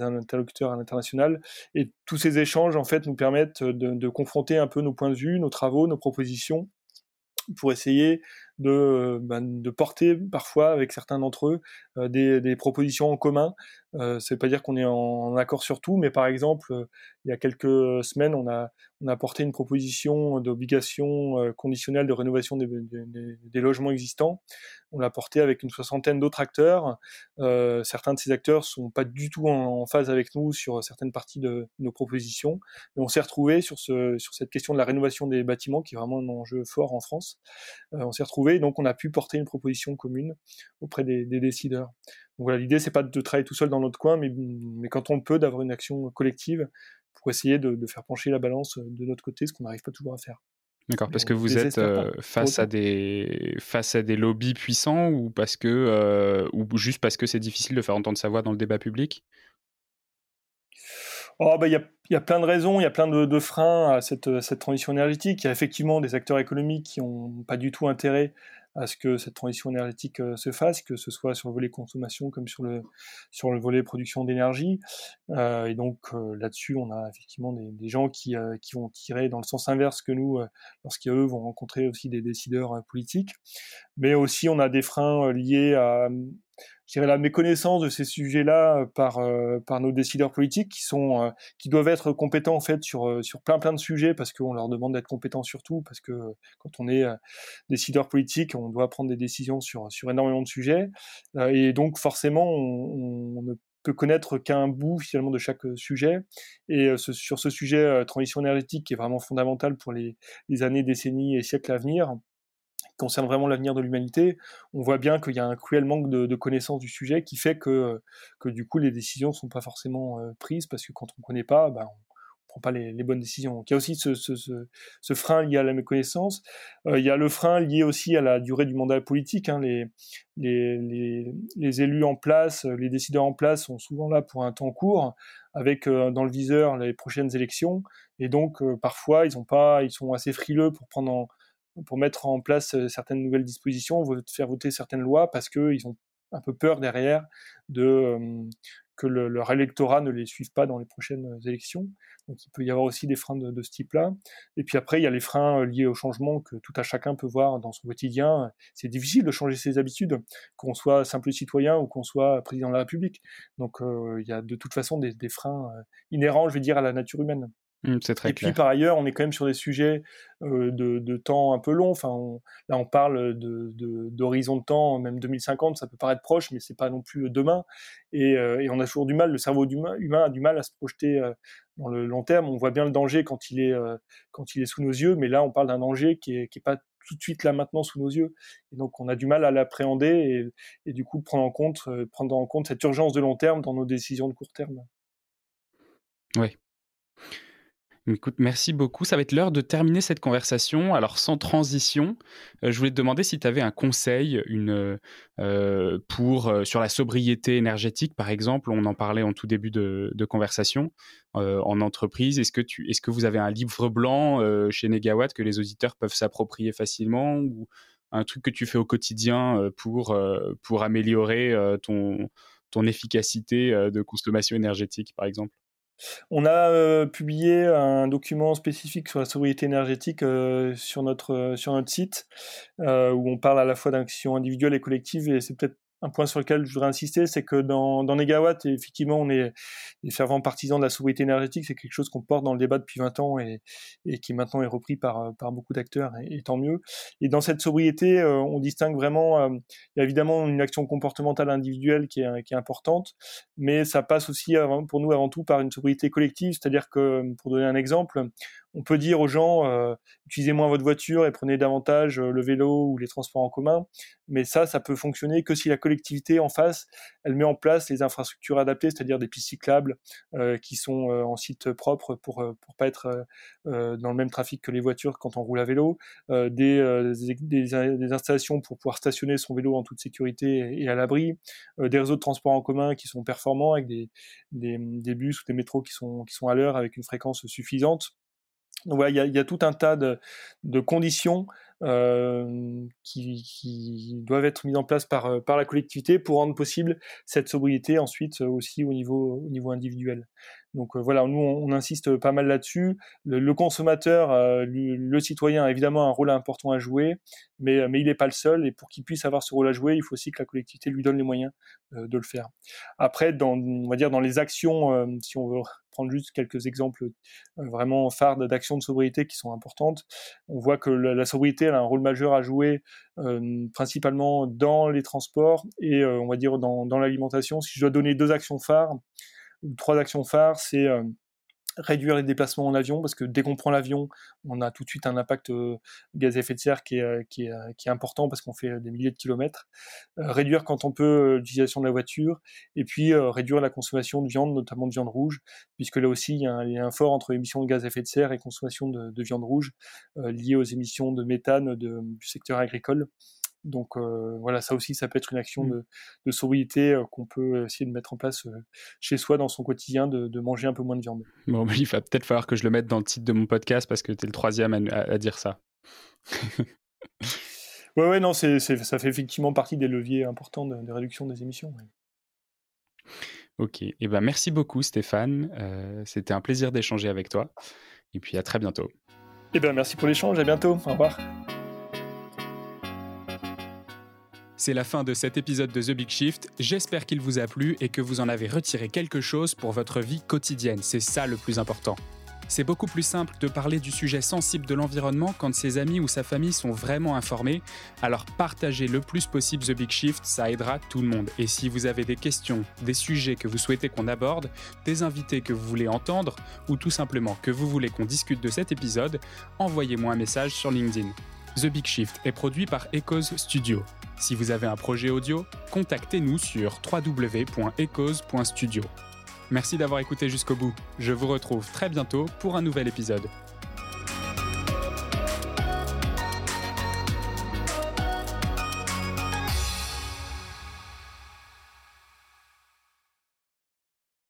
interlocuteurs à l'international. Et tous ces échanges, en fait, nous permettent de, confronter un peu nos points de vue, nos travaux, nos propositions, pour essayer de, ben, de porter parfois avec certains d'entre eux euh, des, des, propositions en commun. Euh, ça veut pas dire qu'on est en, accord sur tout, mais par exemple, euh, il y a quelques semaines, on a, on a porté une proposition d'obligation euh, conditionnelle de rénovation des, logements existants. On l'a porté avec une soixantaine d'autres acteurs. Euh, certains de ces acteurs sont pas du tout en, phase avec nous sur certaines parties de, nos propositions, mais on s'est retrouvé sur, sur cette question de la rénovation des bâtiments, qui est vraiment un enjeu fort en France. on s'est retrouvé donc on a pu porter une proposition commune auprès des, décideurs. Donc voilà, l'idée c'est pas de travailler tout seul dans notre coin, mais, mais quand on peut, d'avoir une action collective pour essayer de, faire pencher la balance de notre côté, ce qu'on n'arrive pas toujours à faire. D'accord, parce que vous êtes euh, face à des face à des lobbies puissants ou parce que euh, ou juste parce que c'est difficile de faire entendre sa voix dans le débat public? Oh, bah, il y, a, y, a, plein de raisons, il y a plein de, de, freins à cette, cette, transition énergétique. Il y a effectivement des acteurs économiques qui n'ont pas du tout intérêt à ce que cette transition énergétique euh, se fasse, que ce soit sur le volet consommation comme sur le, sur le volet production d'énergie. Euh, et donc euh, là-dessus, on a effectivement des, gens qui, qui vont tirer dans le sens inverse que nous, lorsqu'eux vont rencontrer aussi des décideurs politiques. Mais aussi, on a des freins liés à la méconnaissance de ces sujets-là par par nos décideurs politiques qui sont qui doivent être compétents en fait sur sur plein plein de sujets parce qu'on leur demande d'être compétents sur tout parce que quand on est décideur politique, on doit prendre des décisions sur sur énormément de sujets et donc forcément on, ne peut connaître qu'un bout finalement de chaque sujet. Et sur ce sujet transition énergétique qui est vraiment fondamental pour les années, décennies et siècles à venir, concerne vraiment l'avenir de l'humanité, on voit bien qu'il y a un cruel manque de, de, connaissance du sujet qui fait que, que du coup les décisions ne sont pas forcément prises parce que quand on ne connaît pas, ben, prend pas les, bonnes décisions. Donc il y a aussi ce, frein lié à la méconnaissance. Euh, il y a le frein lié aussi à la durée du mandat politique. Hein. Les, élus en place, les décideurs en place sont souvent là pour un temps court, avec euh, dans le viseur les prochaines élections. Et donc euh, parfois ils ont pas, ils sont assez frileux pour prendre en, pour mettre en place euh, certaines nouvelles dispositions, faire voter certaines lois parce qu'ils ont un peu peur derrière de euh, que le, leur électorat ne les suive pas dans les prochaines euh, élections. Donc il peut y avoir aussi des freins de, ce type-là. Et puis après, il y a les freins liés au changement que tout à chacun peut voir dans son quotidien. C'est difficile de changer ses habitudes, qu'on soit simple citoyen ou qu'on soit président de la République. Donc il y a de toute façon des, des freins inhérents, je vais dire, à la nature humaine. Mmh, c'est très et puis par ailleurs, on est quand même sur des sujets euh, de, de, temps un peu long. Enfin, on, là, on parle d'horizon de, de, temps, même 2050, ça peut paraître proche, mais c'est pas non plus demain. Et, euh, et, on a toujours du mal, le cerveau humain, humain a du mal à se projeter euh, dans le long terme. On voit bien le danger quand il est quand il est sous nos yeux, mais là, on parle d'un danger qui est, qui est pas tout de suite là maintenant sous nos yeux. Et donc, on a du mal à l'appréhender et, et, du coup prendre en compte prendre en compte cette urgence de long terme dans nos décisions de court terme. Oui. Merci beaucoup. Ça va être l'heure de terminer cette conversation. Alors, sans transition, euh, je voulais te demander si tu avais un conseil une, euh, pour, euh, sur la sobriété énergétique, par exemple. On en parlait en tout début de, de conversation euh, en entreprise. Est-ce que, tu, est-ce que vous avez un livre blanc euh, chez Negawatt que les auditeurs peuvent s'approprier facilement ou un truc que tu fais au quotidien euh, pour, pour améliorer ton, ton efficacité de consommation énergétique, par exemple? On a euh, publié un document spécifique sur la sobriété énergétique euh, sur notre euh, sur notre site où on parle à la fois d'actions individuelles et collectives et c'est peut-être un point sur lequel je voudrais insister, c'est que dans, dans Negawatt, effectivement, on est des fervents partisans de la sobriété énergétique. C'est quelque chose qu'on porte dans le débat depuis 20 ans et, et qui maintenant est repris par, par beaucoup d'acteurs, et, tant mieux. Et dans cette sobriété, euh, on distingue vraiment, euh, il y a évidemment une action comportementale individuelle qui est, qui est importante, mais ça passe aussi avant, pour nous avant tout par une sobriété collective, c'est-à-dire que, pour donner un exemple, on peut dire aux gens euh, utilisez moins votre voiture et prenez davantage euh, le vélo ou les transports en commun, mais ça, ça peut fonctionner que si la collectivité en face, elle met en place les infrastructures adaptées, c'est-à-dire des pistes cyclables euh, qui sont en site propre pour pour pas être dans le même trafic que les voitures quand on roule à vélo, des, des, installations pour pouvoir stationner son vélo en toute sécurité et à l'abri, des réseaux de transport en commun qui sont performants avec des, des, des bus ou des métros qui sont qui sont à l'heure avec une fréquence suffisante donc voilà, il y a, tout un tas de, conditions euh, qui, doivent être mises en place par, euh, par la collectivité pour rendre possible cette sobriété ensuite aussi au niveau, au niveau individuel. Donc euh, voilà, nous on, insiste pas mal là-dessus. Le, consommateur, euh, le, citoyen a évidemment un rôle important à jouer, mais, il n'est pas le seul. Et pour qu'il puisse avoir ce rôle à jouer, il faut aussi que la collectivité lui donne les moyens de le faire. Après, dans, on va dire dans les actions, si on veut prendre juste quelques exemples vraiment phares d'actions de sobriété qui sont importantes, on voit que la, sobriété a un rôle majeur à jouer, euh, principalement dans les transports et euh, on va dire dans, l'alimentation. Si je dois donner deux actions phares, trois actions phares, c'est euh, réduire les déplacements en avion parce que dès qu'on prend l'avion, on a tout de suite un impact euh, gaz à effet de serre qui est, euh, important parce qu'on fait des milliers de kilomètres. Réduire quand on peut l'utilisation de la voiture et puis réduire la consommation de viande, notamment de viande rouge, puisque là aussi il y a un lien fort entre émissions de gaz à effet de serre et consommation de, de viande rouge liées aux émissions de méthane du secteur agricole. Donc euh, voilà, ça aussi, ça peut être une action mmh. de, de sobriété euh, qu'on peut essayer de mettre en place euh, chez soi dans son quotidien, de, de, manger un peu moins de viande. Bon, il va peut-être falloir que je le mette dans le titre de mon podcast parce que tu es le troisième à, à, à dire ça. ouais, ouais, non, c'est, ça fait effectivement partie des leviers importants de, de réduction des émissions. Ouais. Ok, et eh ben merci beaucoup Stéphane, c'était un plaisir d'échanger avec toi, et puis à très bientôt. Eh ben merci pour l'échange, à bientôt, au revoir. C'est la fin de cet épisode de The Big Shift. J'espère qu'il vous a plu et que vous en avez retiré quelque chose pour votre vie quotidienne. C'est ça le plus important. C'est beaucoup plus simple de parler du sujet sensible de l'environnement quand ses amis ou sa famille sont vraiment informés. Alors partagez le plus possible The Big Shift, ça aidera tout le monde. Et si vous avez des questions, des sujets que vous souhaitez qu'on aborde, des invités que vous voulez entendre, ou tout simplement que vous voulez qu'on discute de cet épisode, envoyez-moi un message sur LinkedIn. The Big Shift est produit par Echoes Studio. Si vous avez un projet audio, contactez-nous sur www.echoes.studio. Merci d'avoir écouté jusqu'au bout. Je vous retrouve très bientôt pour un nouvel épisode.